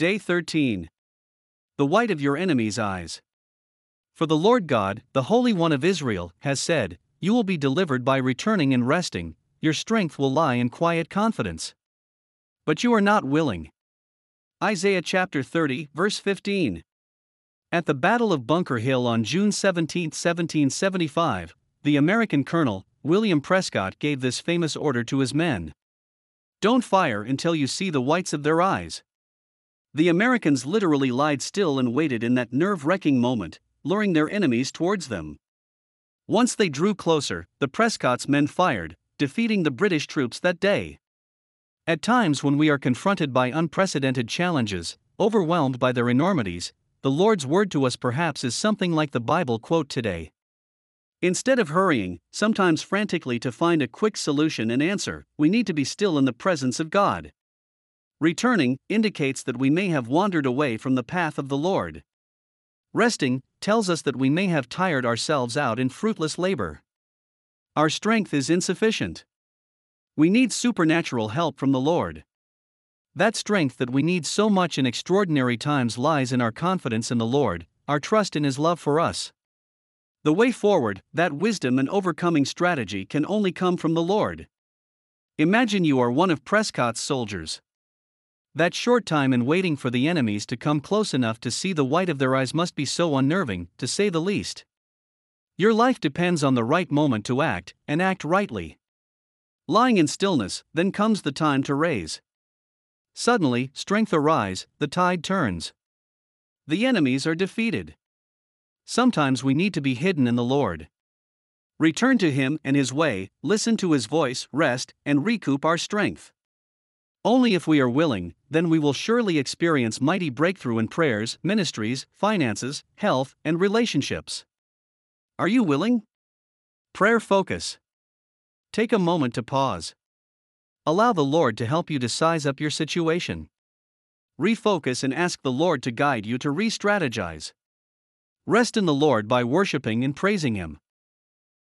Day 13. The white of your enemy's eyes. For the Lord God, the Holy One of Israel, has said, You will be delivered by returning and resting, your strength will lie in quiet confidence. But you are not willing. Isaiah chapter 30, verse 15. At the Battle of Bunker Hill on June 17, 1775, the American colonel, William Prescott, gave this famous order to his men Don't fire until you see the whites of their eyes. The Americans literally lied still and waited in that nerve wracking moment, luring their enemies towards them. Once they drew closer, the Prescott's men fired, defeating the British troops that day. At times when we are confronted by unprecedented challenges, overwhelmed by their enormities, the Lord's word to us perhaps is something like the Bible quote today. Instead of hurrying, sometimes frantically to find a quick solution and answer, we need to be still in the presence of God. Returning indicates that we may have wandered away from the path of the Lord. Resting tells us that we may have tired ourselves out in fruitless labor. Our strength is insufficient. We need supernatural help from the Lord. That strength that we need so much in extraordinary times lies in our confidence in the Lord, our trust in His love for us. The way forward, that wisdom and overcoming strategy can only come from the Lord. Imagine you are one of Prescott's soldiers. That short time in waiting for the enemies to come close enough to see the white of their eyes must be so unnerving, to say the least. Your life depends on the right moment to act, and act rightly. Lying in stillness, then comes the time to raise. Suddenly, strength arise, the tide turns. The enemies are defeated. Sometimes we need to be hidden in the Lord. Return to Him and His way, listen to His voice, rest, and recoup our strength. Only if we are willing, then we will surely experience mighty breakthrough in prayers, ministries, finances, health, and relationships. Are you willing? Prayer focus. Take a moment to pause. Allow the Lord to help you to size up your situation. Refocus and ask the Lord to guide you to re strategize. Rest in the Lord by worshiping and praising Him.